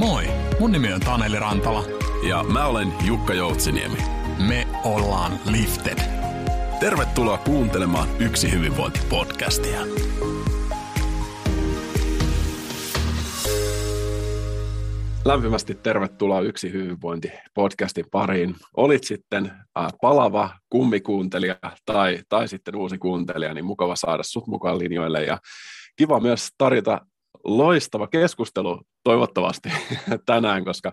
Moi, mun nimi on Taneli Rantala. Ja mä olen Jukka Joutsiniemi. Me ollaan Lifted. Tervetuloa kuuntelemaan Yksi hyvinvointi-podcastia. Lämpimästi tervetuloa Yksi hyvinvointi-podcastin pariin. Olit sitten palava kummikuuntelija tai, tai sitten uusi kuuntelija, niin mukava saada sut mukaan linjoille. Ja kiva myös tarjota loistava keskustelu toivottavasti tänään, koska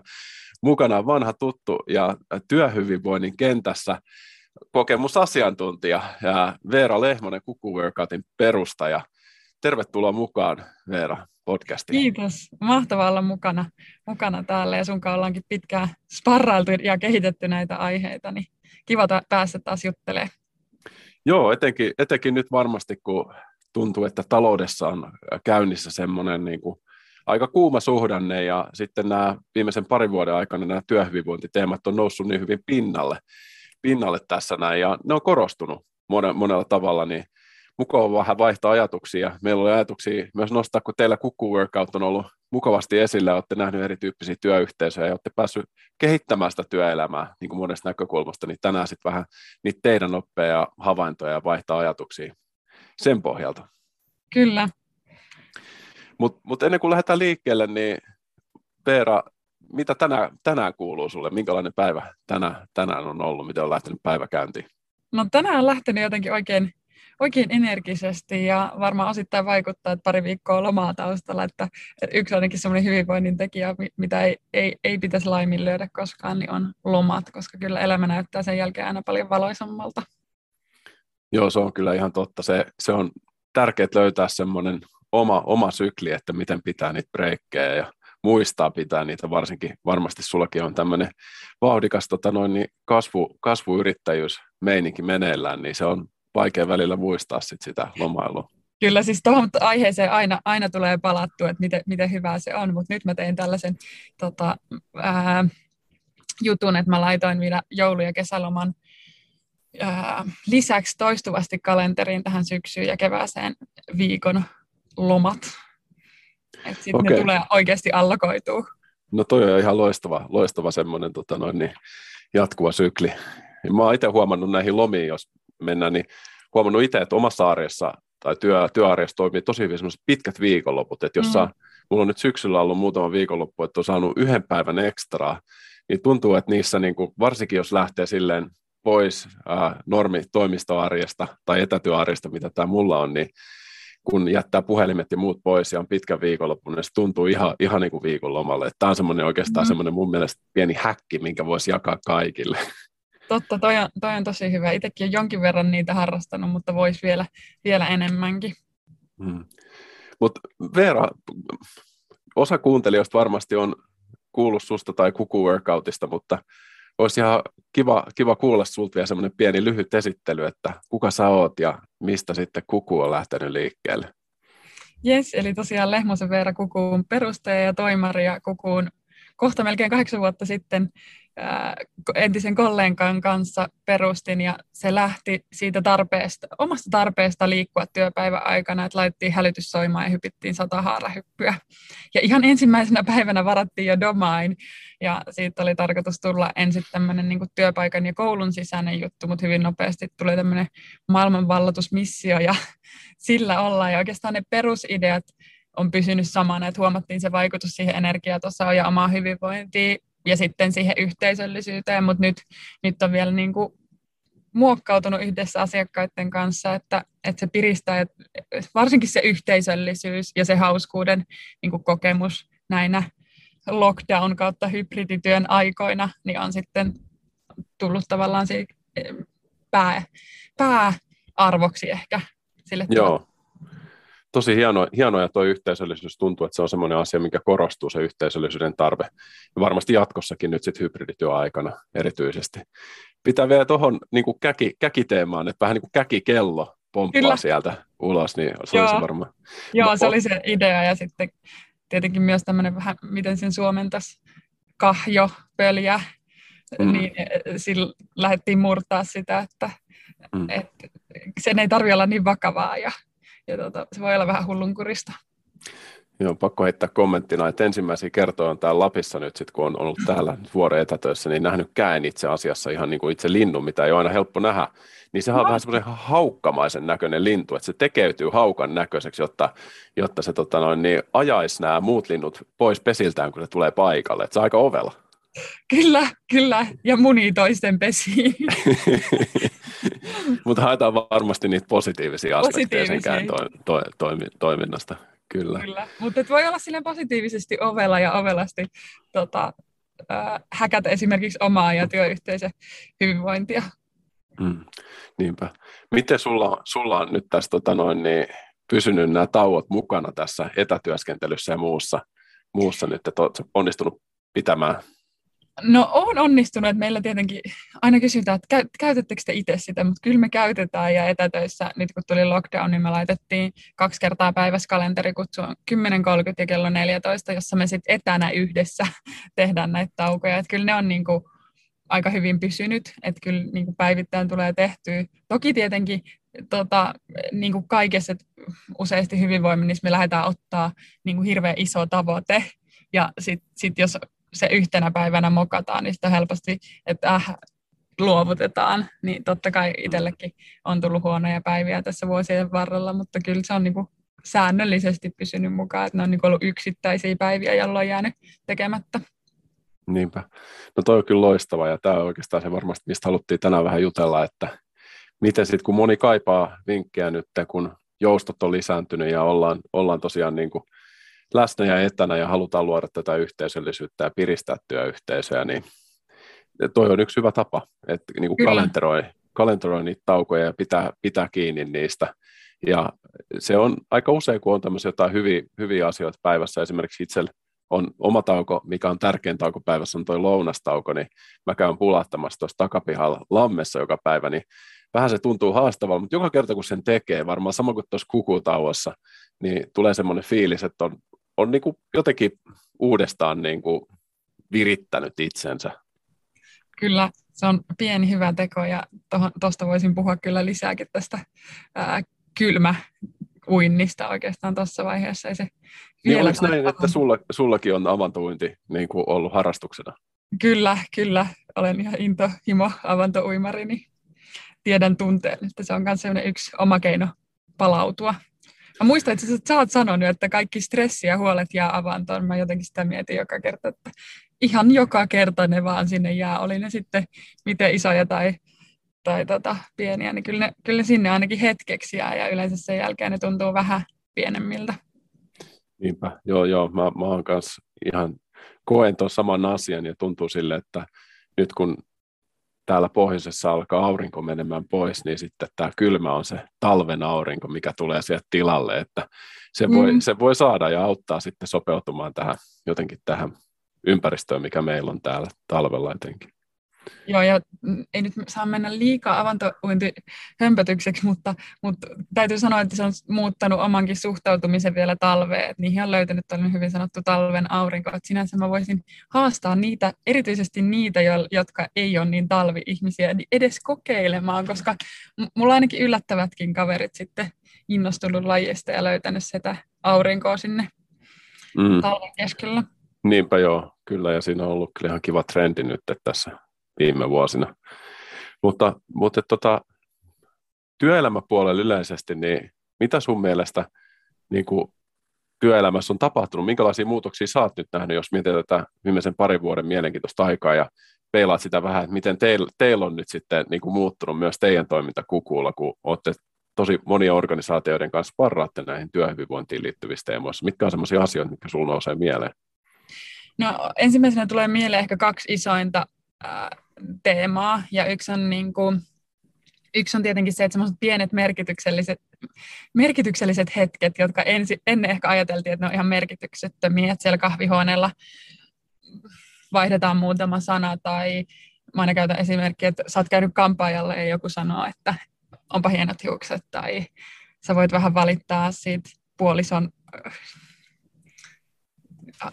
mukana on vanha tuttu ja työhyvinvoinnin kentässä kokemusasiantuntija ja Veera Lehmonen Kuku Workoutin perustaja. Tervetuloa mukaan Veera podcastiin. Kiitos. Mahtavaa olla mukana, mukana täällä ja sun ollaankin pitkään sparrailtu ja kehitetty näitä aiheita, niin kiva päästä taas juttelemaan. Joo, etenkin, etenkin nyt varmasti, kun tuntuu, että taloudessa on käynnissä semmoinen niin kuin aika kuuma suhdanne ja sitten nämä viimeisen parin vuoden aikana nämä työhyvinvointiteemat on noussut niin hyvin pinnalle, pinnalle tässä näin ja ne on korostunut monella tavalla, niin mukava vähän vaihtaa ajatuksia. Meillä oli ajatuksia myös nostaa, kun teillä Kuku Workout on ollut mukavasti esillä, olette nähneet erityyppisiä työyhteisöjä ja olette päässyt kehittämään sitä työelämää niin kuin monesta näkökulmasta, niin tänään sitten vähän niitä teidän oppeja ja havaintoja ja vaihtaa ajatuksia sen pohjalta. Kyllä. Mutta mut ennen kuin lähdetään liikkeelle, niin Veera, mitä tänään, tänään kuuluu sulle? Minkälainen päivä tänään, tänään on ollut? Miten on lähtenyt päivä käyntiin? No tänään on lähtenyt jotenkin oikein, oikein energisesti ja varmaan osittain vaikuttaa, että pari viikkoa lomaa taustalla, että, että yksi ainakin semmoinen hyvinvoinnin tekijä, mitä ei, ei, ei pitäisi laiminlyödä koskaan, niin on lomat, koska kyllä elämä näyttää sen jälkeen aina paljon valoisammalta. Joo, se on kyllä ihan totta. Se, se on tärkeää löytää semmoinen oma, oma sykli, että miten pitää niitä breikkejä ja muistaa pitää niitä, varsinkin varmasti sullakin on tämmöinen vauhdikas tota noin, niin kasvu, kasvuyrittäjyys meininki meneillään, niin se on vaikea välillä muistaa sit sitä lomailua. Kyllä, siis tuohon aiheeseen aina, aina tulee palattua, että miten, miten hyvää se on, mutta nyt mä tein tällaisen tota, ää, jutun, että mä laitoin vielä joulu- ja kesäloman ää, lisäksi toistuvasti kalenteriin tähän syksyyn ja kevääseen viikon lomat. Että sitten okay. ne tulee oikeasti allokoituu. No toi on ihan loistava, loistava semmoinen tota noin, niin jatkuva sykli. Ja mä oon itse huomannut näihin lomiin, jos mennään, niin huomannut itse, että omassa arjessa tai työ, työarjessa toimii tosi hyvin semmoiset pitkät viikonloput, että jos mm. saa, mulla on nyt syksyllä ollut muutama viikonloppu, että on saanut yhden päivän ekstraa, niin tuntuu, että niissä niin kuin, varsinkin jos lähtee silleen pois äh, normi toimistoarjesta tai etätyöarjesta, mitä tämä mulla on, niin kun jättää puhelimet ja muut pois ja on pitkä viikonloppu, niin se tuntuu ihan, ihan niin kuin viikonlomalle. Tämä on semmoinen oikeastaan mm. semmoinen mun mielestä pieni häkki, minkä voisi jakaa kaikille. Totta, toi on, toi on tosi hyvä. Itsekin on jonkin verran niitä harrastanut, mutta voisi vielä, vielä enemmänkin. Hmm. Mutta Veera, osa kuuntelijoista varmasti on kuullut susta tai kuku workoutista, mutta olisi ihan kiva, kiva kuulla sinulta vielä semmoinen pieni lyhyt esittely, että kuka sä oot ja mistä sitten Kuku on lähtenyt liikkeelle. Yes, eli tosiaan Lehmosen Veera Kukuun perustaja ja toimari ja Kukuun kohta melkein kahdeksan vuotta sitten entisen kollegan kanssa perustin ja se lähti siitä tarpeesta, omasta tarpeesta liikkua työpäivän aikana, että laitettiin hälytyssoimaan ja hypittiin sata haarahyppyä. Ja ihan ensimmäisenä päivänä varattiin jo domain ja siitä oli tarkoitus tulla ensin tämmöinen niin työpaikan ja koulun sisäinen juttu, mutta hyvin nopeasti tuli tämmöinen maailmanvallatusmissio ja sillä ollaan. Ja oikeastaan ne perusideat on pysynyt samana, että huomattiin se vaikutus siihen energiatasoon ja omaan hyvinvointiin ja sitten siihen yhteisöllisyyteen, mutta nyt, nyt on vielä niin kuin muokkautunut yhdessä asiakkaiden kanssa, että, että se piristää, että varsinkin se yhteisöllisyys ja se hauskuuden niin kuin kokemus näinä lockdown kautta hybridityön aikoina, niin on sitten tullut tavallaan se pää, pääarvoksi ehkä sille Joo tosi hieno, hieno ja tuo yhteisöllisyys tuntuu, että se on semmoinen asia, mikä korostuu se yhteisöllisyyden tarve. Ja varmasti jatkossakin nyt sitten hybridityöaikana erityisesti. Pitää vielä tuohon niin käki, käkiteemaan, että vähän niin kuin käkikello pomppaa Kyllä. sieltä ulos, niin se Joo. olisi varmaan. Joo, se oli se idea ja sitten tietenkin myös tämmöinen vähän, miten sen suomentas kahjo, pöljä, mm. niin sillä lähdettiin murtaa sitä, että, mm. että sen ei tarvitse olla niin vakavaa ja ja tota, se voi olla vähän hullunkurista. Joo, pakko heittää kommenttina, että ensimmäisiä kertoja on täällä Lapissa nyt, sit, kun on ollut täällä vuoden etätöissä, niin nähnyt käen itse asiassa ihan niin kuin itse linnun, mitä ei ole aina helppo nähdä. Niin se on vähän semmoisen haukkamaisen näköinen lintu, että se tekeytyy haukan näköiseksi, jotta, jotta se tota noin, niin ajaisi nämä muut linnut pois pesiltään, kun se tulee paikalle. Että se on aika ovella. Kyllä, kyllä, ja muni toisten pesiin. Mutta haetaan varmasti niitä positiivisia aspekteja senkään to, to, to, toiminnasta. Kyllä. Kyllä. Mutta voi olla silleen positiivisesti ovella ja ovelasti tota, äh, häkätä esimerkiksi omaa ja työyhteisön hyvinvointia. Mm, niinpä. Miten sulla, sulla on nyt tässä tota noin, niin, pysynyt nämä tauot mukana tässä etätyöskentelyssä ja muussa, muussa nyt, että olet onnistunut pitämään No on onnistunut, että meillä tietenkin aina kysytään, että käytettekö te itse sitä, mutta kyllä me käytetään ja etätöissä, nyt kun tuli lockdown, niin me laitettiin kaksi kertaa päivässä kalenterikutsu 10.30 ja kello 14, jossa me sitten etänä yhdessä tehdään näitä taukoja. Että kyllä ne on niin kuin aika hyvin pysynyt, että kyllä niin kuin päivittäin tulee tehtyä. Toki tietenkin tota, niin kuin kaikessa, että useasti hyvinvoimissa me lähdetään ottaa niin kuin hirveän iso tavoite, ja sitten sit jos se yhtenä päivänä mokataan, niin sitä helposti, että äh, luovutetaan, niin totta kai itsellekin on tullut huonoja päiviä tässä vuosien varrella, mutta kyllä se on niin kuin säännöllisesti pysynyt mukaan, että ne on niin ollut yksittäisiä päiviä, jolloin on jäänyt tekemättä. Niinpä. No toi on kyllä loistava ja tämä on oikeastaan se varmasti, mistä haluttiin tänään vähän jutella, että miten sitten kun moni kaipaa vinkkejä nyt, kun joustot on lisääntynyt ja ollaan, ollaan tosiaan niin kuin läsnä ja etänä ja halutaan luoda tätä yhteisöllisyyttä ja piristää työyhteisöä, niin toi on yksi hyvä tapa, että niin kuin kalenteroi, kalenteroi niitä taukoja ja pitää, pitää kiinni niistä. Ja se on aika usein, kun on tämmöisiä jotain hyviä, hyviä asioita päivässä, esimerkiksi itsellä on oma tauko, mikä on tärkein tauko päivässä, on tuo lounastauko, niin mä käyn pulahtamassa tuossa takapihalla lammessa joka päivä, niin vähän se tuntuu haastavalta, mutta joka kerta kun sen tekee, varmaan sama kuin tuossa kukutauossa, niin tulee semmoinen fiilis, että on on niin kuin jotenkin uudestaan niin kuin virittänyt itsensä. Kyllä, se on pieni hyvä teko ja tuosta voisin puhua kyllä lisääkin tästä ää, kylmä uinnista oikeastaan tuossa vaiheessa. Ei se niin oliko näin, että sulla, sullakin on avantouinti niin kuin ollut harrastuksena? Kyllä, kyllä. Olen ihan intohimo avantouimari, niin tiedän tunteen, että se on myös yksi oma keino palautua Mä muistan, että sä oot sanonut, että kaikki stressi ja huolet jää avantoon. Mä jotenkin sitä mietin joka kerta, että ihan joka kerta ne vaan sinne jää. Oli ne sitten miten isoja tai, tai tota, pieniä, niin kyllä ne, kyllä ne sinne ainakin hetkeksi jää ja yleensä sen jälkeen ne tuntuu vähän pienemmiltä. Niinpä, joo joo, mä, mä oon kanssa ihan koen tuon saman asian ja tuntuu sille, että nyt kun täällä pohjoisessa alkaa aurinko menemään pois, niin sitten tämä kylmä on se talven aurinko, mikä tulee sieltä tilalle, että se voi, mm. se voi saada ja auttaa sitten sopeutumaan tähän jotenkin tähän ympäristöön, mikä meillä on täällä talvella etenkin. Joo, ja ei nyt saa mennä liikaa avantouintihömpötykseksi, mutta, mutta täytyy sanoa, että se on muuttanut omankin suhtautumisen vielä talveen. Että niihin on löytynyt tällainen hyvin sanottu talven aurinko. Että sinänsä mä voisin haastaa niitä, erityisesti niitä, jotka ei ole niin talvi-ihmisiä, niin edes kokeilemaan, koska mulla ainakin yllättävätkin kaverit sitten innostunut lajista ja löytänyt sitä aurinkoa sinne mm. talven keskellä. Niinpä joo, kyllä, ja siinä on ollut kyllä ihan kiva trendi nyt tässä viime vuosina. Mutta, mutta tota, työelämäpuolella yleisesti, niin mitä sun mielestä niin kuin työelämässä on tapahtunut? Minkälaisia muutoksia sä oot nyt nähnyt, jos mietit tätä viimeisen parin vuoden mielenkiintoista aikaa ja peilaat sitä vähän, että miten teillä teil on nyt sitten niin kuin muuttunut myös teidän toiminta kukulla, kun olette tosi monia organisaatioiden kanssa parraatte näihin työhyvinvointiin liittyvistä teemoissa. Mitkä on sellaisia asioita, mitkä sinulla nousee mieleen? No ensimmäisenä tulee mieleen ehkä kaksi isointa teemaa, ja yksi on, niin kuin, yksi on tietenkin se, että semmoiset pienet merkitykselliset, merkitykselliset hetket, jotka ensi, ennen ehkä ajateltiin, että ne on ihan merkityksettömiä, että siellä kahvihuoneella vaihdetaan muutama sana, tai mä aina käytän esimerkkiä, että sä oot käynyt kampaajalla ja joku sanoo, että onpa hienot hiukset, tai sä voit vähän valittaa siitä puolison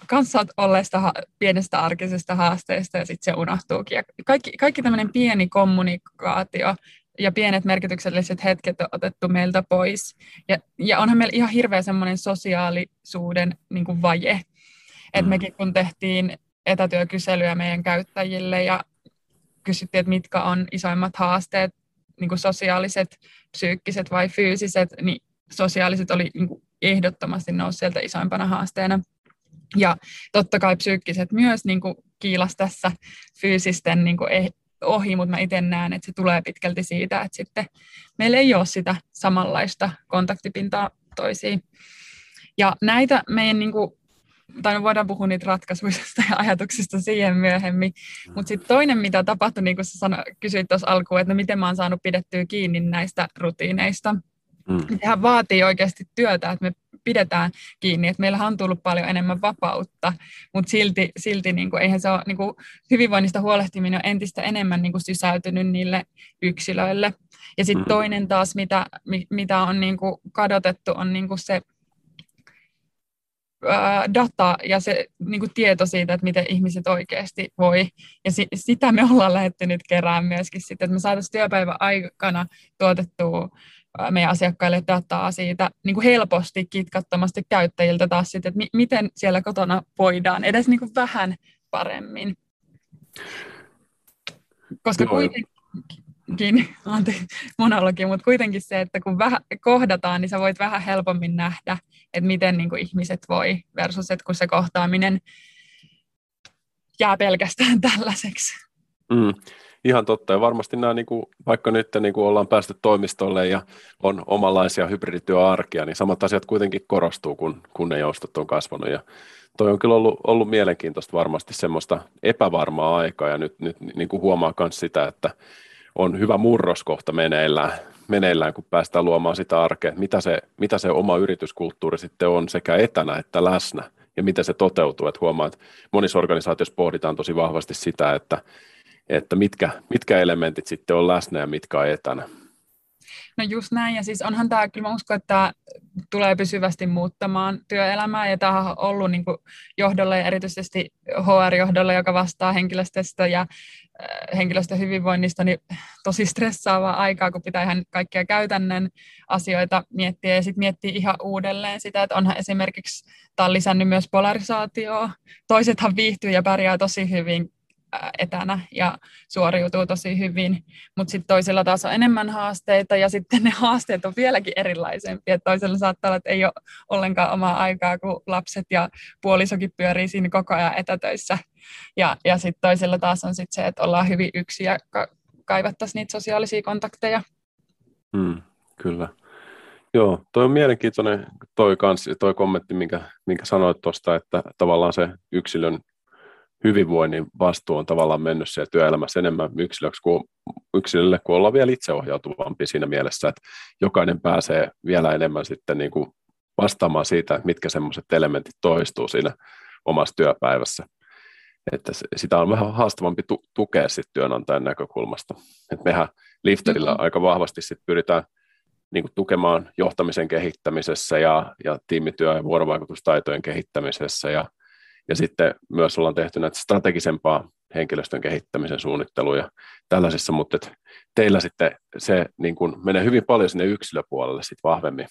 kanssa olleesta pienestä arkisesta haasteesta ja sitten se unohtuukin. Ja kaikki, kaikki tämmöinen pieni kommunikaatio ja pienet merkitykselliset hetket on otettu meiltä pois. Ja, ja onhan meillä ihan hirveä semmoinen sosiaalisuuden niin kuin vaje. Mm. Että mekin kun tehtiin etätyökyselyä meidän käyttäjille ja kysyttiin, että mitkä on isoimmat haasteet, niin kuin sosiaaliset, psyykkiset vai fyysiset, niin sosiaaliset oli niin kuin ehdottomasti nousi sieltä isoimpana haasteena. Ja totta kai psyykkiset myös niin kuin kiilas tässä fyysisten niin kuin eh, ohi, mutta mä itse näen, että se tulee pitkälti siitä, että sitten meillä ei ole sitä samanlaista kontaktipintaa toisiin. Ja näitä meidän, niin kuin, tai me voidaan puhua niitä ratkaisuista ja ajatuksista siihen myöhemmin, mutta sitten toinen, mitä tapahtui, niin kuin sä sano, kysyit tuossa alkuun, että no miten mä oon saanut pidettyä kiinni näistä rutiineista, Mm. Sehän vaatii oikeasti työtä, että me pidetään kiinni, että meillähän on tullut paljon enemmän vapautta, mutta silti, silti niin kuin, eihän se ole, niin kuin, hyvinvoinnista huolehtiminen on entistä enemmän niin kuin, sysäytynyt niille yksilöille. Ja sitten mm. toinen taas, mitä, mitä on niin kuin, kadotettu, on niin kuin se data ja se niin kuin tieto siitä, että miten ihmiset oikeasti voi. Ja si- sitä me ollaan lähdetty nyt kerään myöskin sitten, että me saataisiin työpäivän aikana tuotettua meidän asiakkaille dataa siitä niin kuin helposti kitkattomasti käyttäjiltä taas sitten, että mi- miten siellä kotona voidaan edes niin kuin vähän paremmin. Koska Joo. kuitenkin, anteeksi, monologi, mutta kuitenkin se, että kun vähän kohdataan, niin sä voit vähän helpommin nähdä, että miten niin kuin ihmiset voi versus, että kun se kohtaaminen jää pelkästään tällaiseksi. Mm. Ihan totta, ja varmasti nämä, niin kuin, vaikka nyt niin kuin ollaan päästy toimistolle ja on omanlaisia hybridityöarkia, niin samat asiat kuitenkin korostuu, kun, kun ne joustot on kasvanut. Ja toi on kyllä ollut, ollut mielenkiintoista varmasti semmoista epävarmaa aikaa, ja nyt, nyt niin kuin huomaa myös sitä, että on hyvä murros kohta meneillään, meneillään, kun päästään luomaan sitä arkea, mitä se, mitä se oma yrityskulttuuri sitten on sekä etänä että läsnä, ja miten se toteutuu. Että huomaa, että monissa organisaatioissa pohditaan tosi vahvasti sitä, että että mitkä, mitkä elementit sitten on läsnä ja mitkä on etänä. No just näin, ja siis onhan tämä, kyllä mä uskon, että tämä tulee pysyvästi muuttamaan työelämää, ja tämä on ollut niin johdolle ja erityisesti HR-johdolle, joka vastaa henkilöstöstä ja äh, henkilöstön hyvinvoinnista, niin tosi stressaavaa aikaa, kun pitää ihan kaikkia käytännön asioita miettiä, ja sitten miettiä ihan uudelleen sitä, että onhan esimerkiksi tämä on lisännyt myös polarisaatioa. Toisethan viihtyy ja pärjää tosi hyvin etänä ja suoriutuu tosi hyvin, mutta sitten toisilla taas on enemmän haasteita ja sitten ne haasteet on vieläkin erilaisempia. Toisella saattaa olla, että ei ole ollenkaan omaa aikaa, kun lapset ja puolisokin pyörii siinä koko ajan etätöissä. Ja, ja sitten toisella taas on sitten se, että ollaan hyvin yksi ja ka- kaivattaisiin niitä sosiaalisia kontakteja. Hmm, kyllä. Joo, toi on mielenkiintoinen toi, kans, toi kommentti, minkä, minkä sanoit tuosta, että tavallaan se yksilön hyvinvoinnin vastuu on tavallaan mennyt siellä työelämässä enemmän yksilöksi kuin, yksilölle, kun ollaan vielä itseohjautuvampi siinä mielessä, että jokainen pääsee vielä enemmän sitten niin kuin vastaamaan siitä, mitkä semmoiset elementit toistuu siinä omassa työpäivässä. Että sitä on vähän haastavampi tu- tukea sitten työnantajan näkökulmasta. Et mehän Lifterillä mm-hmm. aika vahvasti sit pyritään niin kuin tukemaan johtamisen kehittämisessä ja, ja tiimityö- ja vuorovaikutustaitojen kehittämisessä ja ja sitten myös ollaan tehty näitä strategisempaa henkilöstön kehittämisen suunnitteluja tällaisissa, mutta teillä sitten se niin kuin menee hyvin paljon sinne yksilöpuolelle sitten vahvemmin.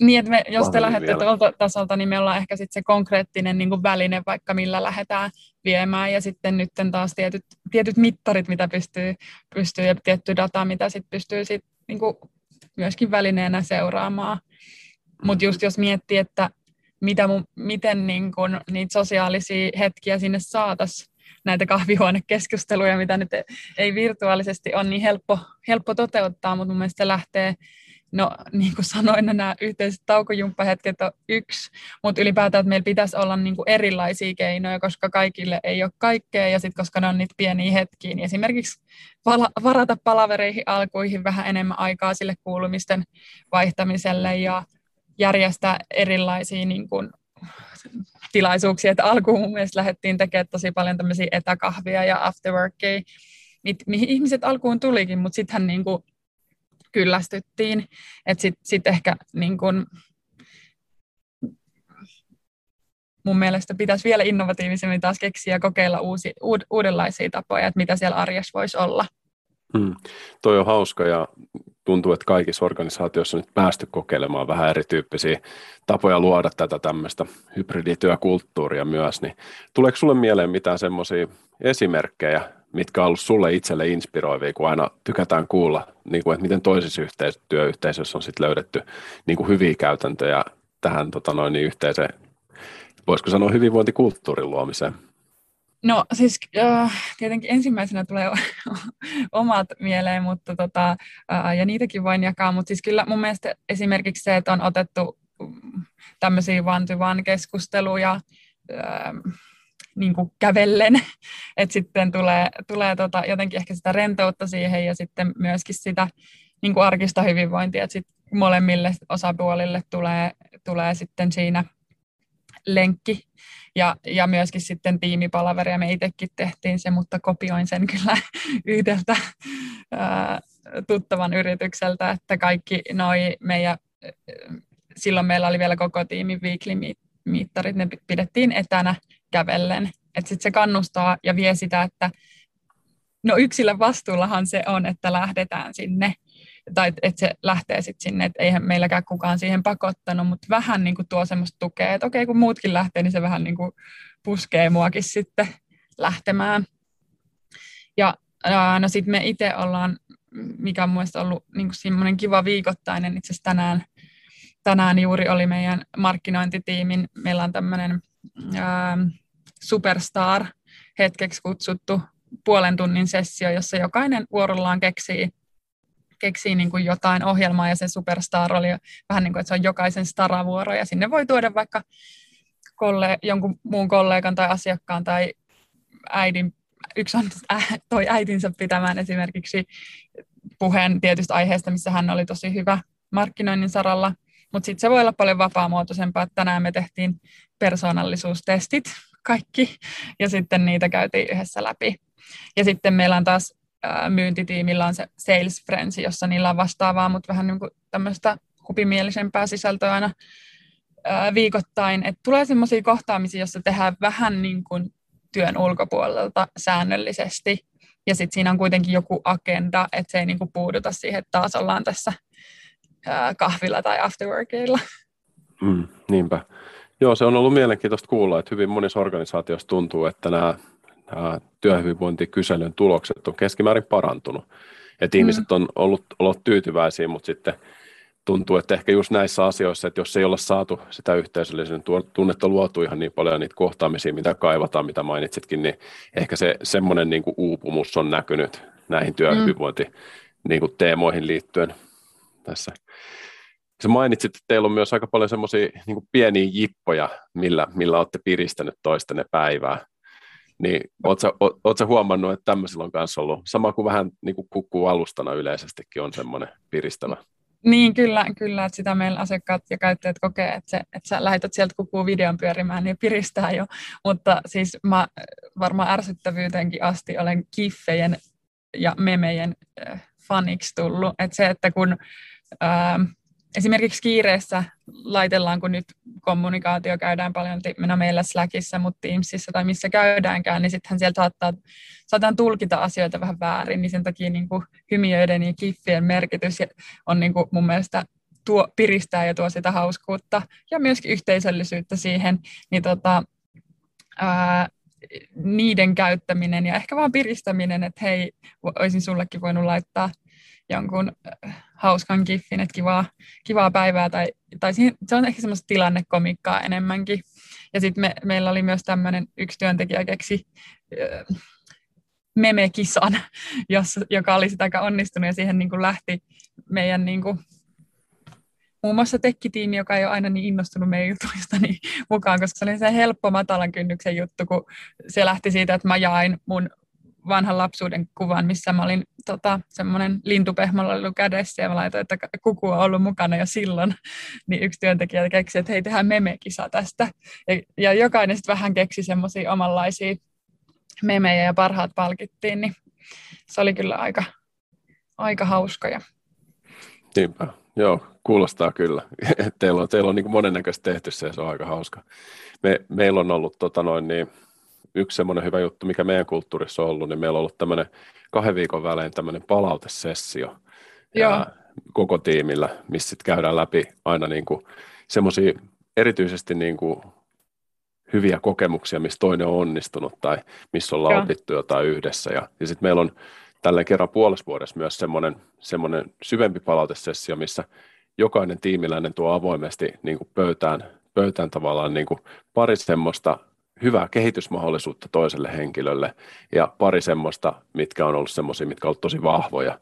Niin, että me, jos te lähdette tuolta tasolta, niin me ollaan ehkä sitten se konkreettinen niin kuin väline, vaikka millä lähdetään viemään, ja sitten nyt taas tietyt, tietyt mittarit, mitä pystyy, pystyy ja tietty data, mitä sitten pystyy sit, niin kuin myöskin välineenä seuraamaan. Mutta just jos miettii, että mitä mun, miten niin kun, niitä sosiaalisia hetkiä sinne saataisiin, näitä kahvihuonekeskusteluja, mitä nyt ei virtuaalisesti ole niin helppo, helppo toteuttaa, mutta mun mielestä se lähtee, no niin kuin sanoin, no nämä yhteiset taukojumppahetket on yksi, mutta ylipäätään, että meillä pitäisi olla niin kuin erilaisia keinoja, koska kaikille ei ole kaikkea, ja sitten koska ne on niitä pieniä hetkiä, niin esimerkiksi varata palavereihin alkuihin vähän enemmän aikaa sille kuulumisten vaihtamiselle, ja järjestää erilaisia niin kuin, tilaisuuksia. Että alkuun mun mielestä lähdettiin tekemään tosi paljon tämmöisiä etäkahvia ja afterworkia, mihin ihmiset alkuun tulikin, mutta sittenhän niin kyllästyttiin. Että sitten sit ehkä niin kuin, mun mielestä pitäisi vielä innovatiivisemmin taas keksiä ja kokeilla uusi, uud, uudenlaisia tapoja, että mitä siellä arjessa voisi olla. Mm. Toi on hauska ja tuntuu, että kaikissa organisaatioissa on nyt päästy kokeilemaan vähän erityyppisiä tapoja luoda tätä tämmöistä hybridityökulttuuria myös. Niin tuleeko sulle mieleen mitään semmoisia esimerkkejä, mitkä on ollut sulle itselle inspiroivia, kun aina tykätään kuulla, niin kuin, että miten toisissa yhteis- työyhteisöissä on sit löydetty niin kuin hyviä käytäntöjä tähän tota noin, niin yhteiseen, voisiko sanoa hyvinvointikulttuurin luomiseen? No siis äh, tietenkin ensimmäisenä tulee omat mieleen, mutta tota, äh, ja niitäkin voin jakaa, mutta siis kyllä mun mielestä esimerkiksi se, että on otettu mm, tämmöisiä one keskusteluja äh, niin kuin kävellen, että sitten tulee, tulee tota, jotenkin ehkä sitä rentoutta siihen ja sitten myöskin sitä niin kuin arkista hyvinvointia, että sitten molemmille osapuolille tulee, tulee sitten siinä lenkki ja, ja myöskin sitten tiimipalaveria. Me itsekin tehtiin se, mutta kopioin sen kyllä yhdeltä ää, tuttavan yritykseltä, että kaikki noi meidän, silloin meillä oli vielä koko tiimin weekly mittarit, ne pidettiin etänä kävellen. Että sitten se kannustaa ja vie sitä, että no yksilön vastuullahan se on, että lähdetään sinne tai että se lähtee sitten sinne, että eihän meilläkään kukaan siihen pakottanut, mutta vähän niin kuin tuo semmoista tukea, että okei kun muutkin lähtee, niin se vähän niin kuin puskee muakin sitten lähtemään. Ja no sitten me itse ollaan, mikä on mielestäni ollut niin semmoinen kiva viikoittainen, itse asiassa tänään, tänään juuri oli meidän markkinointitiimin, meillä on tämmöinen superstar hetkeksi kutsuttu puolen tunnin sessio, jossa jokainen vuorollaan keksii keksii niin kuin jotain ohjelmaa ja se superstar oli vähän niin kuin, että se on jokaisen staravuoro ja sinne voi tuoda vaikka kolle, jonkun muun kollegan tai asiakkaan tai äidin, yksi on äh, toi äitinsä pitämään esimerkiksi puheen tietystä aiheesta, missä hän oli tosi hyvä markkinoinnin saralla, mutta sitten se voi olla paljon vapaamuotoisempaa, tänään me tehtiin persoonallisuustestit kaikki ja sitten niitä käytiin yhdessä läpi. Ja sitten meillä on taas myyntitiimillä on se Sales Friends, jossa niillä on vastaavaa, mutta vähän niin tämmöistä hupimielisempää sisältöä aina viikoittain. Et tulee sellaisia kohtaamisia, joissa tehdään vähän niin kuin työn ulkopuolelta säännöllisesti. Ja sitten siinä on kuitenkin joku agenda, että se ei niin kuin puuduta siihen, että taas ollaan tässä kahvilla tai afterworkilla. Mm, niinpä. Joo, se on ollut mielenkiintoista kuulla, että hyvin monissa organisaatioissa tuntuu, että nämä työhyvinvointikyselyn tulokset on keskimäärin parantunut. Että mm. ihmiset on ollut, ollut tyytyväisiä, mutta sitten tuntuu, että ehkä just näissä asioissa, että jos ei ole saatu sitä yhteisöllisen tunnetta luotu ihan niin paljon niitä kohtaamisia, mitä kaivataan, mitä mainitsitkin, niin ehkä se semmoinen niin kuin uupumus on näkynyt näihin työhyvinvointi mm. niin kuin teemoihin liittyen tässä. Sä mainitsit, että teillä on myös aika paljon semmoisia niin pieniä jippoja, millä, millä olette piristänyt toistenne päivää. Niin ootko huomannut, että tämmöisillä on kanssa ollut, sama kuin vähän niin kuin kukkuu alustana yleisestikin on semmoinen piristävä? Niin, kyllä, kyllä, että sitä meillä asiakkaat ja käyttäjät kokee, että, se, että sä lähetät sieltä kukuu videon pyörimään, niin piristää jo. Mutta siis mä varmaan ärsyttävyyteenkin asti olen kiffejen ja memejen äh, faniksi tullut. Että se, että kun äh, esimerkiksi kiireessä laitellaan, kun nyt kommunikaatio käydään paljon no meillä Slackissa, mutta Teamsissa tai missä käydäänkään, niin sittenhän sieltä saattaa, saattaa tulkita asioita vähän väärin, niin sen takia niin kuin hymiöiden ja kiffien merkitys on niin kuin mun mielestä tuo, piristää ja tuo sitä hauskuutta ja myöskin yhteisöllisyyttä siihen, niin tota, ää, niiden käyttäminen ja ehkä vaan piristäminen, että hei, olisin sullekin voinut laittaa jonkun äh, hauskan kiffin, että kivaa, kivaa päivää, tai, tai se on ehkä semmoista tilannekomikkaa enemmänkin. Ja sitten me, meillä oli myös tämmöinen yksi työntekijä keksi äh, memekisan, jossa, joka oli sitä aika onnistunut, ja siihen niin kuin lähti meidän niin kuin, muun muassa tekkitiimi, joka ei ole aina niin innostunut meidän jutuista niin mukaan, koska se oli se helppo matalan kynnyksen juttu, kun se lähti siitä, että mä jain mun vanhan lapsuuden kuvan, missä mä olin tota, semmoinen lintupehmolla ollut kädessä ja mä laitoin, että kuku on ollut mukana jo silloin. Niin yksi työntekijä keksi, että hei, tehdään memekisa tästä. Ja, ja jokainen sitten vähän keksi semmoisia omanlaisia memejä ja parhaat palkittiin, niin se oli kyllä aika, aika hauskoja. Niinpä, joo, kuulostaa kyllä. teillä on, teillä on niin monennäköistä tehty se se on aika hauska. Me, meillä on ollut tota noin, niin, yksi semmoinen hyvä juttu, mikä meidän kulttuurissa on ollut, niin meillä on ollut tämmöinen kahden viikon välein tämmöinen palautesessio ja koko tiimillä, missä sitten käydään läpi aina niin kuin semmoisia erityisesti niin kuin hyviä kokemuksia, missä toinen on onnistunut tai missä ollaan Joo. opittu jotain yhdessä. Ja, ja sitten meillä on tällä kerran puolessa vuodessa myös semmoinen, semmoinen syvempi palautesessio, missä jokainen tiimiläinen tuo avoimesti niin kuin pöytään, pöytään tavallaan niin kuin pari semmoista hyvää kehitysmahdollisuutta toiselle henkilölle ja pari semmoista, mitkä on ollut semmoisia, mitkä on ollut tosi vahvoja,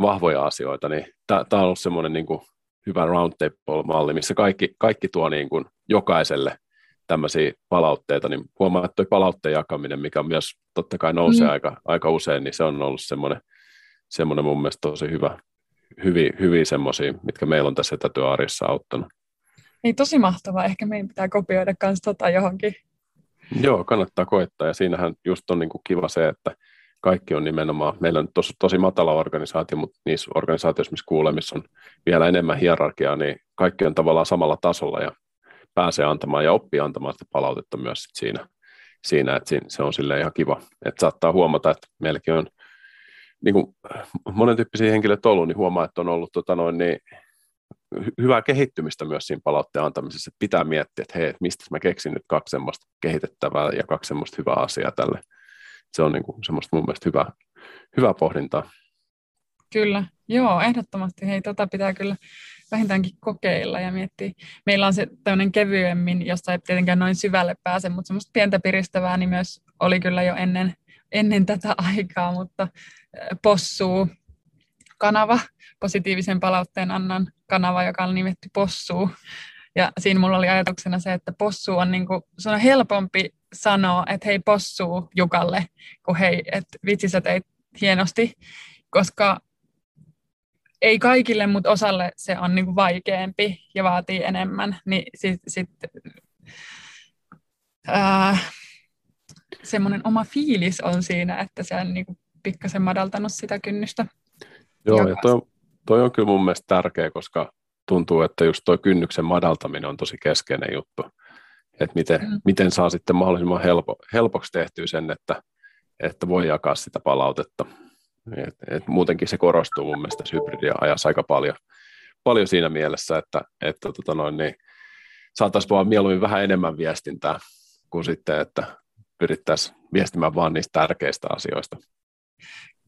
vahvoja asioita, niin tämä on ollut semmoinen niin kuin hyvä roundtable-malli, missä kaikki, kaikki tuo niin kuin jokaiselle tämmöisiä palautteita, niin huomaa, että tuo palautteen jakaminen, mikä myös totta kai nousee mm. aika, aika usein, niin se on ollut semmoinen, semmoinen mun mielestä tosi hyvä, hyviä, hyviä semmoisia, mitkä meillä on tässä etätyöarjessa auttanut. Ei tosi mahtavaa, ehkä meidän pitää kopioida myös tota johonkin. Joo, kannattaa koettaa, ja siinähän just on niin kuin kiva se, että kaikki on nimenomaan, meillä on tosi, tosi matala organisaatio, mutta niissä organisaatioissa, missä kuulee, missä on vielä enemmän hierarkiaa, niin kaikki on tavallaan samalla tasolla, ja pääsee antamaan ja oppii antamaan sitä palautetta myös sit siinä, siinä, että se on sille ihan kiva. Että saattaa huomata, että meilläkin on niin kuin monen tyyppisiä henkilöitä ollut, niin huomaa, että on ollut tota noin, niin, hyvää kehittymistä myös siinä palautteen antamisessa, että pitää miettiä, että hei, mistä mä keksin nyt kaksi semmoista kehitettävää ja kaksi semmoista hyvää asiaa tälle. Se on niin kuin semmoista mun mielestä hyvää, hyvää pohdintaa. Kyllä, joo, ehdottomasti. Hei, tota pitää kyllä vähintäänkin kokeilla ja miettiä. Meillä on se tämmöinen kevyemmin, jossa ei tietenkään noin syvälle pääse, mutta semmoista pientä piristävää niin myös oli kyllä jo ennen, ennen tätä aikaa, mutta possuu kanava, positiivisen palautteen annan kanava, joka on nimetty possuu. Ja siinä mulla oli ajatuksena se, että possu on, niin kuin, se on helpompi sanoa, että hei possuu Jukalle, kuin hei, että vitsi sä teit hienosti, koska ei kaikille, mutta osalle se on niin kuin vaikeampi ja vaatii enemmän, niin sitten sit, semmoinen oma fiilis on siinä, että se on niin kuin pikkasen madaltanut sitä kynnystä. Joo, ja toi, toi on kyllä mun mielestä tärkeä, koska tuntuu, että just tuo kynnyksen madaltaminen on tosi keskeinen juttu. Että miten, mm. miten saa sitten mahdollisimman helpo, helpoksi tehtyä sen, että, että voi jakaa sitä palautetta. Et, et muutenkin se korostuu mun mielestä hybridia ajassa aika paljon, paljon siinä mielessä, että, että tota noin, niin saataisiin vaan mieluummin vähän enemmän viestintää kuin sitten, että pyrittäisiin viestimään vaan niistä tärkeistä asioista.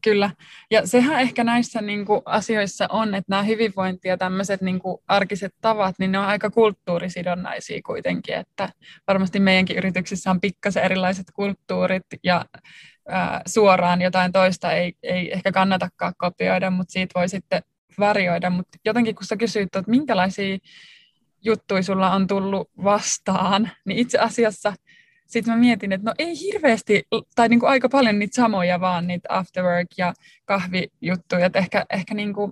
Kyllä. Ja sehän ehkä näissä niin kuin, asioissa on, että nämä hyvinvointi ja tämmöiset niin kuin, arkiset tavat, niin ne on aika kulttuurisidonnaisia kuitenkin, että varmasti meidänkin yrityksissä on pikkasen erilaiset kulttuurit ja ää, suoraan jotain toista ei, ei ehkä kannatakaan kopioida, mutta siitä voi sitten varjoida. Mutta jotenkin kun sä kysyit, että minkälaisia juttuja sulla on tullut vastaan, niin itse asiassa sitten mä mietin, että no ei hirveästi, tai niin kuin aika paljon niitä samoja vaan, niitä afterwork ja kahvijuttuja, että ehkä, ehkä niin kuin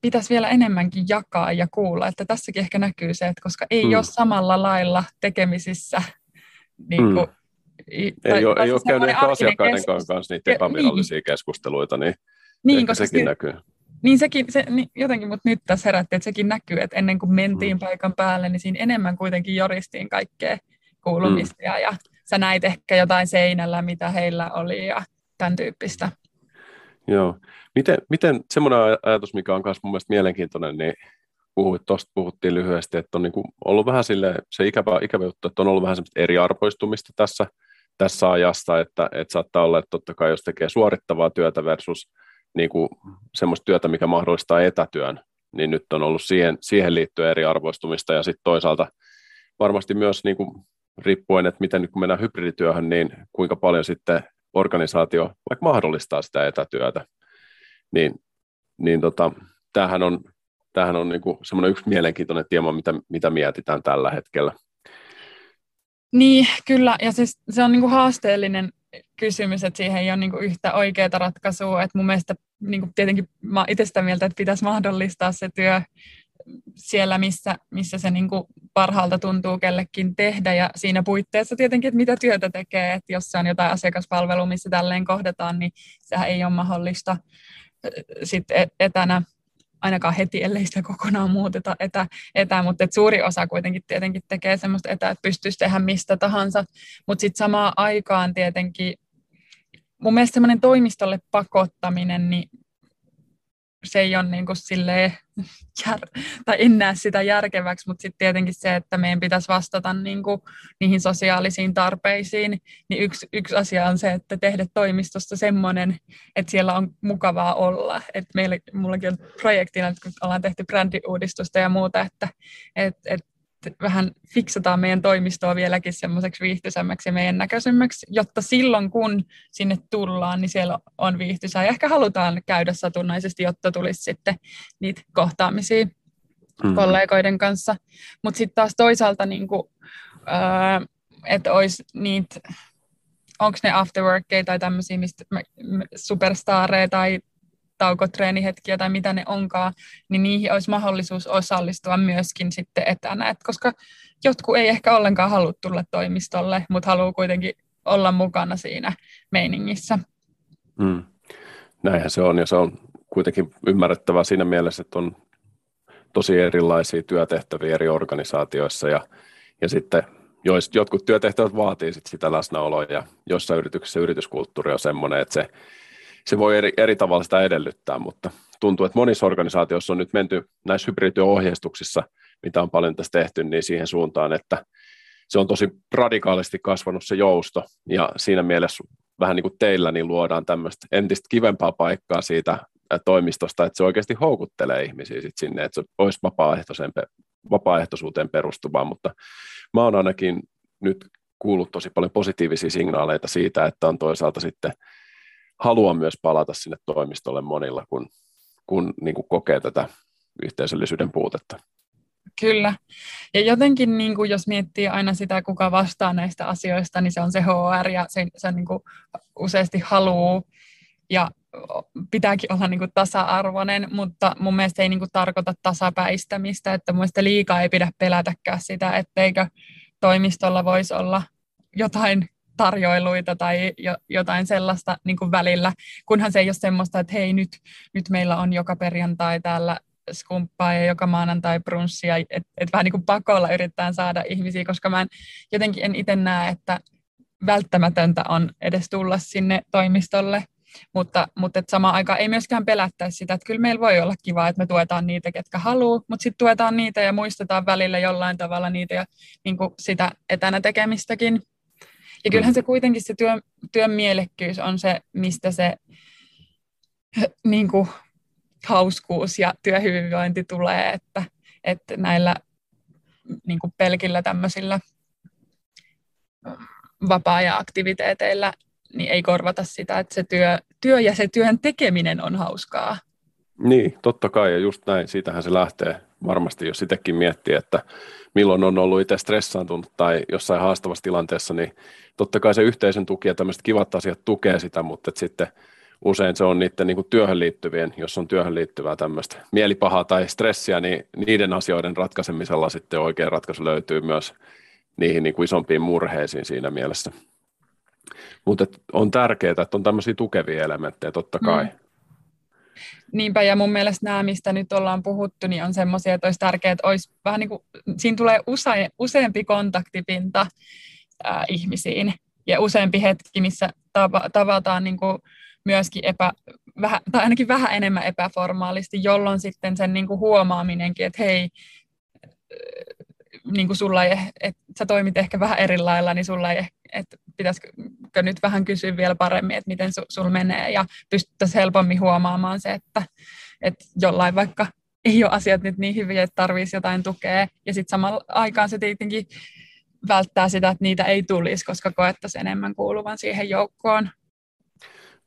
pitäisi vielä enemmänkin jakaa ja kuulla, että tässäkin ehkä näkyy se, että koska ei mm. ole samalla lailla tekemisissä niin kuin, mm ei, tai, ole, ei ole käynyt ehkä asiakkaiden kanssa niitä epävirallisia niin. keskusteluita, niin, niin koska sekin se, näkyy. Niin sekin, se, niin jotenkin, mutta nyt tässä herätti, että sekin näkyy, että ennen kuin mentiin mm. paikan päälle, niin siinä enemmän kuitenkin joristiin kaikkea kuulumista mm. ja sä näit ehkä jotain seinällä, mitä heillä oli ja tämän tyyppistä. Joo. Miten, miten semmoinen ajatus, mikä on myös mun mielestä mielenkiintoinen, niin puhuit, tuosta puhuttiin lyhyesti, että on niin kuin ollut vähän sille, se ikävä, ikävä juttu, että on ollut vähän semmoista eriarvoistumista tässä, tässä ajassa, että, että saattaa olla, että totta kai jos tekee suorittavaa työtä versus niin kuin semmoista työtä, mikä mahdollistaa etätyön, niin nyt on ollut siihen, siihen liittyen eriarvoistumista ja sitten toisaalta varmasti myös niin kuin riippuen, että miten nyt kun mennään hybridityöhön, niin kuinka paljon sitten organisaatio vaikka mahdollistaa sitä etätyötä, niin, niin tota, tämähän on, tämähän on niin semmoinen yksi mielenkiintoinen teema, mitä, mitä mietitään tällä hetkellä. Niin, kyllä, ja siis se on niin kuin haasteellinen kysymys, että siihen ei ole niin kuin yhtä oikeaa ratkaisua, että mun mielestä niin kuin tietenkin mä itse sitä mieltä, että pitäisi mahdollistaa se työ siellä, missä, missä se niin kuin parhaalta tuntuu kellekin tehdä ja siinä puitteissa tietenkin, että mitä työtä tekee, että jos se on jotain asiakaspalvelua, missä tälleen kohdataan, niin sehän ei ole mahdollista sitten etänä. ainakaan heti, ellei sitä kokonaan muuteta etä, etä mutta et suuri osa kuitenkin tietenkin tekee semmoista etä, että pystyisi tehdä mistä tahansa, mutta sitten samaan aikaan tietenkin mun mielestä semmoinen toimistolle pakottaminen, niin se ei ole niin kuin silleen, jär, tai en näe sitä järkeväksi, mutta sitten tietenkin se, että meidän pitäisi vastata niin kuin niihin sosiaalisiin tarpeisiin, niin yksi, yksi asia on se, että tehdä toimistosta semmoinen, että siellä on mukavaa olla. Että meillä, mullakin on projektina, kun ollaan tehty brändiuudistusta ja muuta, että et, et vähän fiksataan meidän toimistoa vieläkin semmoiseksi viihtyisemmäksi ja meidän näköisemmäksi, jotta silloin kun sinne tullaan, niin siellä on viihtyisää. Ja ehkä halutaan käydä satunnaisesti, jotta tulisi sitten niitä kohtaamisia mm. kollegoiden kanssa. Mutta sitten taas toisaalta, niin kuin, äh, että olisi niitä, onko ne afterworkkeja tai tämmöisiä, mistä superstareja tai taukotreenihetkiä tai mitä ne onkaan, niin niihin olisi mahdollisuus osallistua myöskin sitten etänä. Et koska jotkut ei ehkä ollenkaan halua tulla toimistolle, mutta haluaa kuitenkin olla mukana siinä meiningissä. Mm. Näinhän se on, ja se on kuitenkin ymmärrettävää siinä mielessä, että on tosi erilaisia työtehtäviä eri organisaatioissa, ja, ja sitten jos jotkut työtehtävät vaatii sit sitä läsnäoloa, ja jossain yrityksessä yrityskulttuuri on sellainen, että se se voi eri, eri tavalla sitä edellyttää, mutta tuntuu, että monissa organisaatioissa on nyt menty näissä hybridityöohjeistuksissa, mitä on paljon tässä tehty, niin siihen suuntaan, että se on tosi radikaalisti kasvanut se jousto, ja siinä mielessä vähän niin kuin teillä, niin luodaan tämmöistä entistä kivempaa paikkaa siitä toimistosta, että se oikeasti houkuttelee ihmisiä sit sinne, että se olisi vapaaehtoisuuteen perustuvaa, mutta mä oon ainakin nyt kuullut tosi paljon positiivisia signaaleita siitä, että on toisaalta sitten halua myös palata sinne toimistolle monilla, kun, kun niin kuin kokee tätä yhteisöllisyyden puutetta. Kyllä. Ja jotenkin, niin kuin jos miettii aina sitä, kuka vastaa näistä asioista, niin se on se HR ja se, se niin kuin useasti haluu ja pitääkin olla niin kuin tasa-arvoinen, mutta mun mielestä ei niin kuin tarkoita tasapäistämistä, että mun mielestä liikaa ei pidä pelätäkään sitä, etteikö toimistolla voisi olla jotain tarjoiluita tai jo, jotain sellaista niin kuin välillä, kunhan se ei ole semmoista, että hei nyt, nyt meillä on joka perjantai täällä skumppaa ja joka maanantai brunssia, että et vähän niin kuin pakolla yritetään saada ihmisiä, koska mä en, jotenkin en itse näe, että välttämätöntä on edes tulla sinne toimistolle, mutta, mutta et samaan aikaan ei myöskään pelättäisi sitä, että kyllä meillä voi olla kiva, että me tuetaan niitä, ketkä haluaa, mutta sitten tuetaan niitä ja muistetaan välillä jollain tavalla niitä ja niin kuin sitä etänä tekemistäkin. Ja kyllähän se kuitenkin se työn, työn mielekkyys on se, mistä se niin kuin, hauskuus ja työhyvinvointi tulee, että, että näillä niin kuin pelkillä tämmöisillä vapaa-ajan-aktiviteeteilla niin ei korvata sitä, että se työ, työ ja se työn tekeminen on hauskaa. Niin, totta kai, ja just näin, siitähän se lähtee varmasti, jos sitäkin miettii, että milloin on ollut itse stressaantunut tai jossain haastavassa tilanteessa, niin totta kai se yhteisön tuki ja tämmöiset kivat asiat tukee sitä, mutta sitten usein se on niiden niin kuin työhön liittyvien, jos on työhön liittyvää tämmöistä mielipahaa tai stressiä, niin niiden asioiden ratkaisemisella sitten oikea ratkaisu löytyy myös niihin niin kuin isompiin murheisiin siinä mielessä. Mutta on tärkeää, että on tämmöisiä tukevia elementtejä totta kai. Mm. Niinpä, ja mun mielestä nämä, mistä nyt ollaan puhuttu, niin on semmoisia, että olisi tärkeää, että olisi vähän niin kuin, siinä tulee use, useampi kontaktipinta ää, ihmisiin, ja useampi hetki, missä tava, tavataan niin kuin myöskin epä, vähän, tai ainakin vähän enemmän epäformaalisti, jolloin sitten sen niin kuin huomaaminenkin, että hei, niin kuin sulla ei, että sä toimit ehkä vähän eri lailla, niin sulla ei että pitäisikö nyt vähän kysyä vielä paremmin, että miten su, sulla menee ja pystyttäisiin helpommin huomaamaan se, että, että jollain vaikka ei ole asiat nyt niin hyviä, että tarvitsisi jotain tukea ja sitten samalla aikaan se tietenkin välttää sitä, että niitä ei tulisi, koska koettaisiin enemmän kuuluvan siihen joukkoon.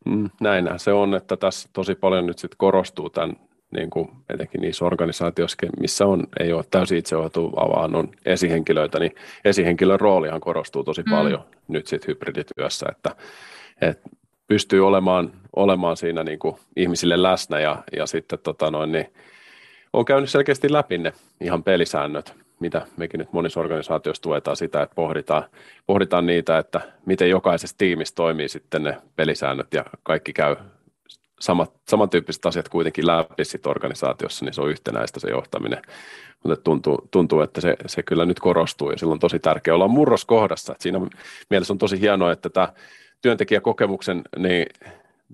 Mm, näinhän se on, että tässä tosi paljon nyt sit korostuu tämän niin kuin etenkin niissä organisaatioissa, missä on, ei ole täysin itseohjautuva, vaan on esihenkilöitä, niin esihenkilön roolihan korostuu tosi mm. paljon nyt sitten hybridityössä, että, että pystyy olemaan, olemaan siinä niin kuin ihmisille läsnä ja, ja sitten tota noin, niin on käynyt selkeästi läpi ne ihan pelisäännöt, mitä mekin nyt monissa organisaatioissa tuetaan sitä, että pohditaan, pohditaan niitä, että miten jokaisessa tiimissä toimii sitten ne pelisäännöt ja kaikki käy samat, samantyyppiset asiat kuitenkin läpi sit organisaatiossa, niin se on yhtenäistä se johtaminen. Mutta tuntuu, tuntuu, että se, se kyllä nyt korostuu ja silloin on tosi tärkeää olla murroskohdassa. Et siinä mielessä on tosi hienoa, että tämä työntekijäkokemuksen niin,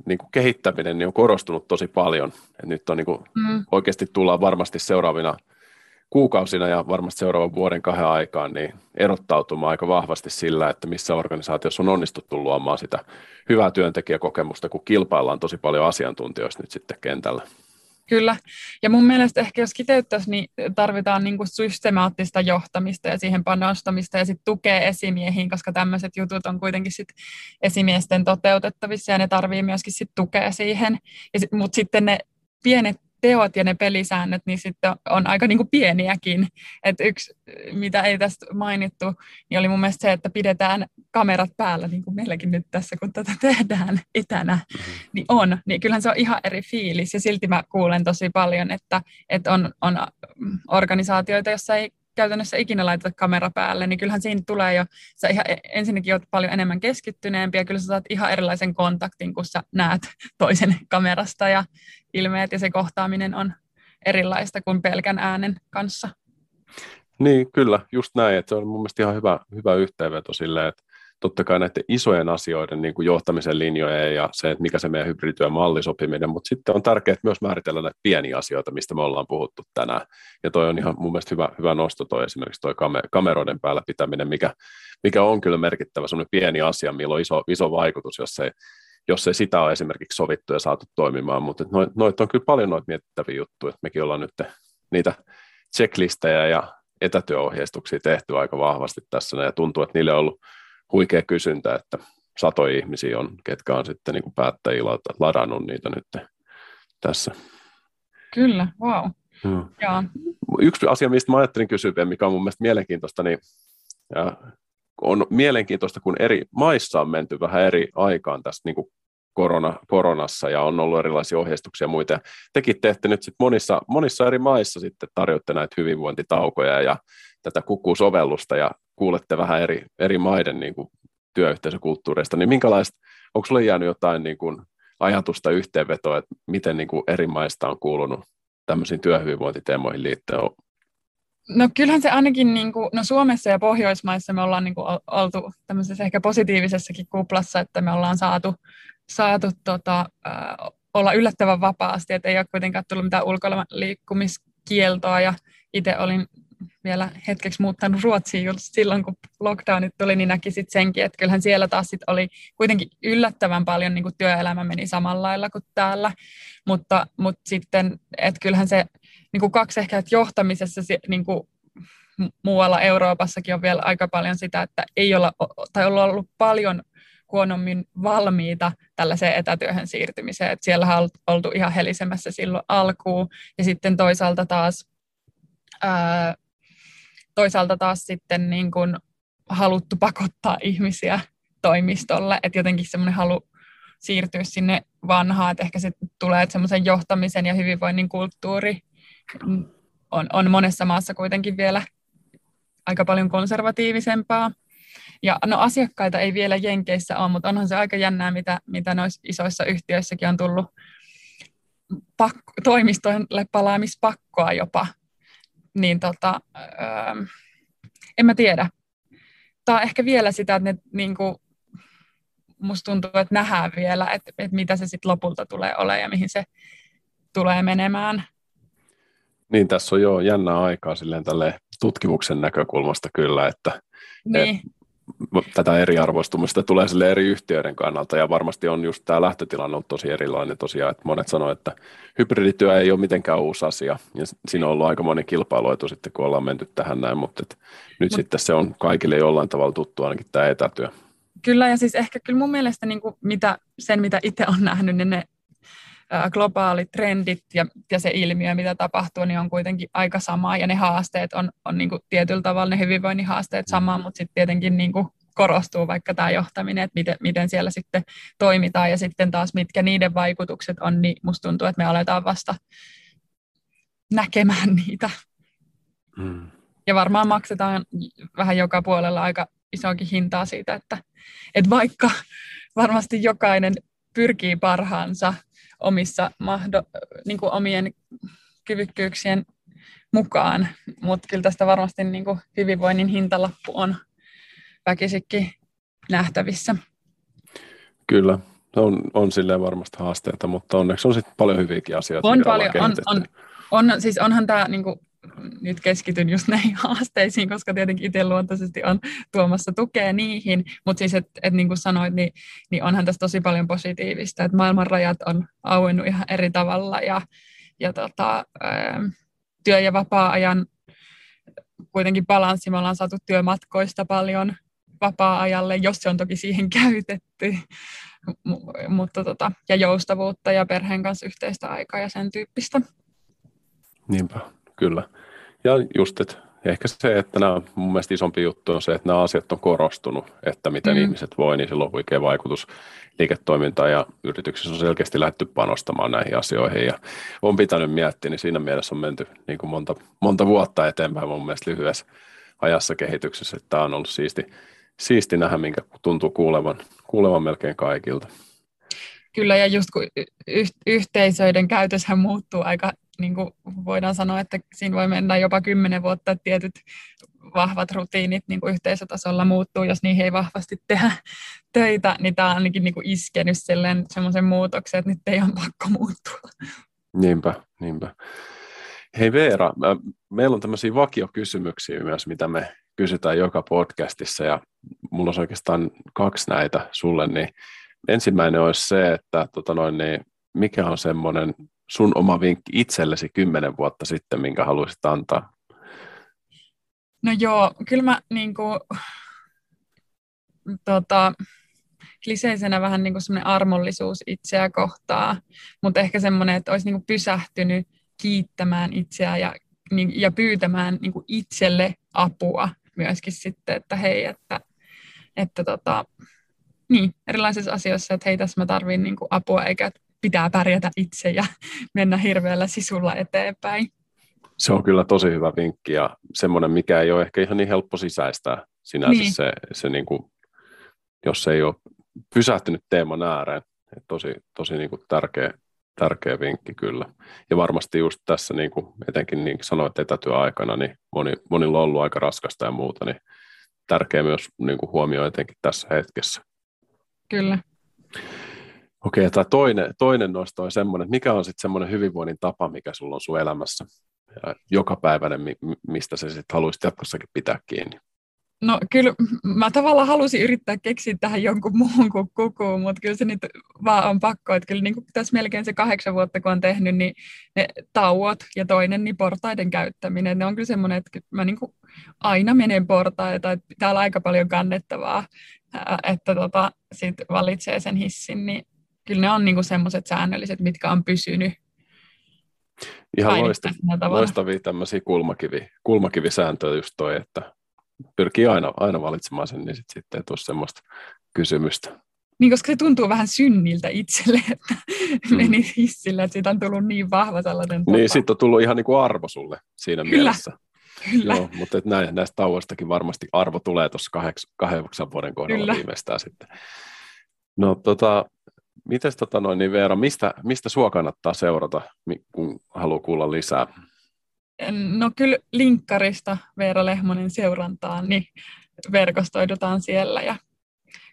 niin kuin kehittäminen niin on korostunut tosi paljon. Et nyt on niin kuin, mm. oikeasti tullaan varmasti seuraavina kuukausina ja varmasti seuraavan vuoden kahden aikaan niin erottautumaan aika vahvasti sillä, että missä organisaatiossa on onnistuttu luomaan sitä hyvää työntekijäkokemusta, kun kilpaillaan tosi paljon asiantuntijoista nyt sitten kentällä. Kyllä. Ja mun mielestä ehkä jos kiteyttäisiin, niin tarvitaan niin kuin systemaattista johtamista ja siihen panostamista ja sitten tukea esimiehiin, koska tämmöiset jutut on kuitenkin sit esimiesten toteutettavissa ja ne tarvii myöskin sit tukea siihen. Mutta sitten ne pienet teot ja ne pelisäännöt, niin sitten on aika niin kuin pieniäkin. Et yksi, mitä ei tästä mainittu, niin oli mun mielestä se, että pidetään kamerat päällä, niin kuin meilläkin nyt tässä, kun tätä tehdään etänä, mm-hmm. niin on. Niin kyllähän se on ihan eri fiilis, ja silti mä kuulen tosi paljon, että, että on, on organisaatioita, joissa ei käytännössä ikinä laiteta kamera päälle, niin kyllähän siinä tulee jo, sä ihan e, ensinnäkin olet paljon enemmän keskittyneempi ja kyllä sä saat ihan erilaisen kontaktin, kun sä näet toisen kamerasta ja ilmeet ja se kohtaaminen on erilaista kuin pelkän äänen kanssa. Niin, kyllä, just näin, että se on mun mielestä ihan hyvä, hyvä yhteenveto silleen, että totta kai näiden isojen asioiden niin kuin johtamisen linjoja ja se, että mikä se meidän hybridityön mallisopiminen, mutta sitten on tärkeää myös määritellä näitä pieniä asioita, mistä me ollaan puhuttu tänään. Ja toi on ihan mun mielestä hyvä, hyvä nosto toi esimerkiksi toi kameroiden päällä pitäminen, mikä, mikä on kyllä merkittävä semmoinen pieni asia, millä on iso, iso vaikutus, jos ei, jos ei sitä ole esimerkiksi sovittu ja saatu toimimaan, mutta noit, noit on kyllä paljon noita mietittäviä juttuja, että mekin ollaan nyt niitä checklistejä ja etätyöohjeistuksia tehty aika vahvasti tässä ja tuntuu, että niille on ollut huikea kysyntä, että satoja ihmisiä on, ketkä on sitten niin päättäjillä ladannut niitä nyt tässä. Kyllä, wow. Ja. Yksi asia, mistä mä ajattelin kysyä, mikä on mun mielestä mielenkiintoista, niin ja on mielenkiintoista, kun eri maissa on menty vähän eri aikaan tässä niin kuin korona, koronassa ja on ollut erilaisia ohjeistuksia ja muita. Tekin teette nyt sit monissa, monissa eri maissa sitten tarjotte näitä hyvinvointitaukoja ja tätä kukusovellusta ja kuulette vähän eri, eri maiden niin kuin työyhteisökulttuureista, niin minkälaista, onko sinulle jäänyt jotain niin kuin ajatusta yhteenvetoa, että miten niin kuin eri maista on kuulunut tämmöisiin työhyvinvointiteemoihin liittyen? No kyllähän se ainakin, niin kuin, no Suomessa ja Pohjoismaissa me ollaan niin kuin oltu tämmöisessä ehkä positiivisessakin kuplassa, että me ollaan saatu, saatu tota, olla yllättävän vapaasti, että ei ole kuitenkaan tullut mitään ulkoliikkumiskieltoa ja itse olin vielä hetkeksi muuttanut Ruotsiin just silloin, kun lockdownit tuli, niin näki sit senkin, että kyllähän siellä taas sit oli kuitenkin yllättävän paljon niin kuin työelämä meni samalla lailla kuin täällä, mutta, mutta sitten, että kyllähän se niin kuin kaksi ehkä, että johtamisessa niin kuin muualla Euroopassakin on vielä aika paljon sitä, että ei olla, tai olla ollut paljon huonommin valmiita tällaiseen etätyöhön siirtymiseen. Että siellä on oltu ihan helisemässä silloin alkuun. Ja sitten toisaalta taas ää, toisaalta taas sitten niin kuin haluttu pakottaa ihmisiä toimistolle, että jotenkin semmoinen halu siirtyä sinne vanhaan, että ehkä sitten tulee, että semmoisen johtamisen ja hyvinvoinnin kulttuuri on, on monessa maassa kuitenkin vielä aika paljon konservatiivisempaa. Ja no asiakkaita ei vielä Jenkeissä ole, mutta onhan se aika jännää, mitä, mitä noissa isoissa yhtiöissäkin on tullut pakko, toimistoille palaamispakkoa jopa tota, öö, en mä tiedä. Tämä on ehkä vielä sitä, että ne, niin kuin, musta tuntuu, että nähdään vielä, että, että mitä se sitten lopulta tulee olemaan ja mihin se tulee menemään. Niin, tässä on jo jännää aikaa silleen tälle tutkimuksen näkökulmasta kyllä, että niin. et, tätä eriarvoistumista tulee sille eri yhtiöiden kannalta, ja varmasti on just tämä lähtötilanne ollut tosi erilainen tosiaan, että monet sanoivat, että hybridityö ei ole mitenkään uusi asia, ja siinä on ollut aika moni kilpailuetu sitten, kun ollaan menty tähän näin, mutta et nyt Mut, sitten se on kaikille jollain tavalla tuttu ainakin tämä etätyö. Kyllä, ja siis ehkä kyllä mun mielestä niin kuin mitä, sen, mitä itse on nähnyt, niin ne globaalit trendit ja, ja se ilmiö, mitä tapahtuu, niin on kuitenkin aika sama, ja ne haasteet on, on niin kuin tietyllä tavalla ne hyvinvoinnin haasteet sama, mm. mutta sitten tietenkin niin kuin korostuu vaikka tämä johtaminen, että miten, miten siellä sitten toimitaan, ja sitten taas mitkä niiden vaikutukset on, niin musta tuntuu, että me aletaan vasta näkemään niitä. Mm. Ja varmaan maksetaan vähän joka puolella aika isoakin hintaa siitä, että, että vaikka varmasti jokainen pyrkii parhaansa omissa mahdo, niin kuin omien kyvykkyyksien mukaan, mutta kyllä tästä varmasti niin kuin hyvinvoinnin hintalappu on väkisikin nähtävissä. Kyllä, on, on silleen varmasti haasteita, mutta onneksi on sitten paljon hyviäkin asioita. On paljon, on, on, on, siis onhan tämä, niin kuin, nyt keskityn just näihin haasteisiin, koska tietenkin itse luontaisesti on tuomassa tukea niihin, mutta siis, että et, niin kuin sanoit, niin, niin onhan tässä tosi paljon positiivista, että maailman rajat on auennut ihan eri tavalla ja, ja tota, työ- ja vapaa-ajan kuitenkin balanssi, me ollaan saatu työmatkoista paljon vapaa-ajalle, jos se on toki siihen käytetty, M- mutta tota, ja joustavuutta ja perheen kanssa yhteistä aikaa ja sen tyyppistä. Niinpä, kyllä. Ja just, että ehkä se, että nämä, mun mielestä isompi juttu on se, että nämä asiat on korostunut, että miten mm. ihmiset voi, niin sillä on huikea vaikutus liiketoimintaan ja yrityksissä on selkeästi lähdetty panostamaan näihin asioihin ja on pitänyt miettiä, niin siinä mielessä on menty niin kuin monta, monta vuotta eteenpäin mun mielestä lyhyessä ajassa kehityksessä, että tämä on ollut siisti, siisti nähdä, minkä tuntuu kuulevan, kuulevan melkein kaikilta. Kyllä, ja just kun y- yhteisöiden käytöshän muuttuu aika, niin kuin voidaan sanoa, että siinä voi mennä jopa kymmenen vuotta, että tietyt vahvat rutiinit niin kuin yhteisötasolla muuttuu, jos niihin ei vahvasti tehdä töitä, niin tämä on ainakin niin kuin iskenyt semmoisen muutoksen, että nyt ei ole pakko muuttua. Niinpä, niinpä. Hei Veera, meillä on tämmöisiä vakiokysymyksiä myös, mitä me kysytään joka podcastissa, ja mulla on oikeastaan kaksi näitä sulle, niin ensimmäinen olisi se, että tota noin, niin mikä on semmoinen sun oma vinkki itsellesi kymmenen vuotta sitten, minkä haluaisit antaa? No joo, kyllä mä niin kuin, tota, kliseisenä vähän niin semmoinen armollisuus itseä kohtaa, mutta ehkä semmoinen, että olisi niin kuin pysähtynyt kiittämään itseä ja, niin, ja pyytämään niin kuin itselle apua myöskin sitten, että hei, että, että tota, niin, erilaisissa asioissa, että hei, tässä mä tarvin niin apua, eikä pitää pärjätä itse ja mennä hirveällä sisulla eteenpäin. Se on kyllä tosi hyvä vinkki ja semmoinen, mikä ei ole ehkä ihan niin helppo sisäistää sinänsä niin. se, se niin kuin, jos ei ole pysähtynyt teeman ääreen. Tosi, tosi niin kuin tärkeä, tärkeä vinkki kyllä. Ja varmasti just tässä, niin kuin etenkin niin sanoit etätyöaikana, niin moni, monilla on ollut aika raskasta ja muuta, niin tärkeä myös niin kuin huomio etenkin tässä hetkessä. Kyllä. Okei, okay, toinen, toinen nosto on semmoinen, että mikä on sitten semmoinen hyvinvoinnin tapa, mikä sulla on sun elämässä? Joka päiväinen, mistä sä sitten haluaisit jatkossakin pitää kiinni? No kyllä mä tavallaan halusin yrittää keksiä tähän jonkun muun kuin kukuun, mutta kyllä se nyt vaan on pakko, että kyllä niin kuin tässä melkein se kahdeksan vuotta kun on tehnyt, niin ne tauot ja toinen niin portaiden käyttäminen, ne on kyllä semmoinen, että mä niin kuin aina menen portaita, että pitää olla aika paljon kannettavaa, että tota, sit valitsee sen hissin, niin kyllä ne on niin semmoiset säännölliset, mitkä on pysynyt Ihan loistavia, loistavia tämmöisiä kulmakivi, kulmakivisääntöjä just toi, että pyrkii aina, aina valitsemaan sen, niin sit, sitten ei tule semmoista kysymystä. Niin, koska se tuntuu vähän synniltä itselle, että mm. meni hissille, että siitä on tullut niin vahva sellainen tapa. Niin, siitä on tullut ihan niin kuin arvo sulle siinä Kyllä. mielessä. Kyllä. Joo, mutta et näin, näistä tauoistakin varmasti arvo tulee tuossa kahdeksan vuoden kohdalla Kyllä. viimeistään sitten. No tota, mites tota noin, niin Veera, mistä, mistä sua kannattaa seurata, kun haluaa kuulla lisää? No kyllä linkkarista Veera Lehmonen seurantaan, niin verkostoidutaan siellä ja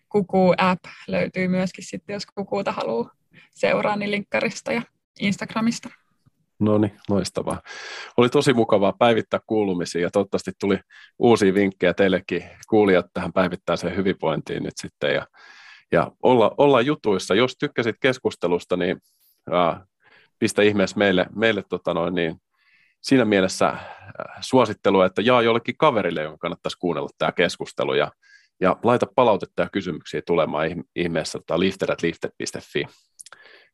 Kuku-app löytyy myöskin sitten, jos Kukuuta haluaa seuraa, niin linkkarista ja Instagramista. No niin, loistavaa. Oli tosi mukavaa päivittää kuulumisia ja toivottavasti tuli uusia vinkkejä teillekin kuulijat tähän päivittäiseen hyvinvointiin nyt sitten ja, ja olla, olla jutuissa. Jos tykkäsit keskustelusta, niin ää, pistä ihmeessä meille, meille tota noin, niin siinä mielessä äh, suosittelu, että jaa jollekin kaverille, jonka kannattaisi kuunnella tämä keskustelu ja, ja laita palautetta ja kysymyksiä tulemaan ihmeessä tota lifted.lifted.fi.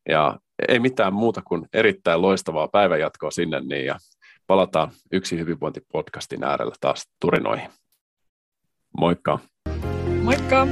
Ja ei mitään muuta kuin erittäin loistavaa päivänjatkoa sinne niin ja palataan yksi hyvinvointipodcastin äärellä taas turinoihin. Moikka! Moikka!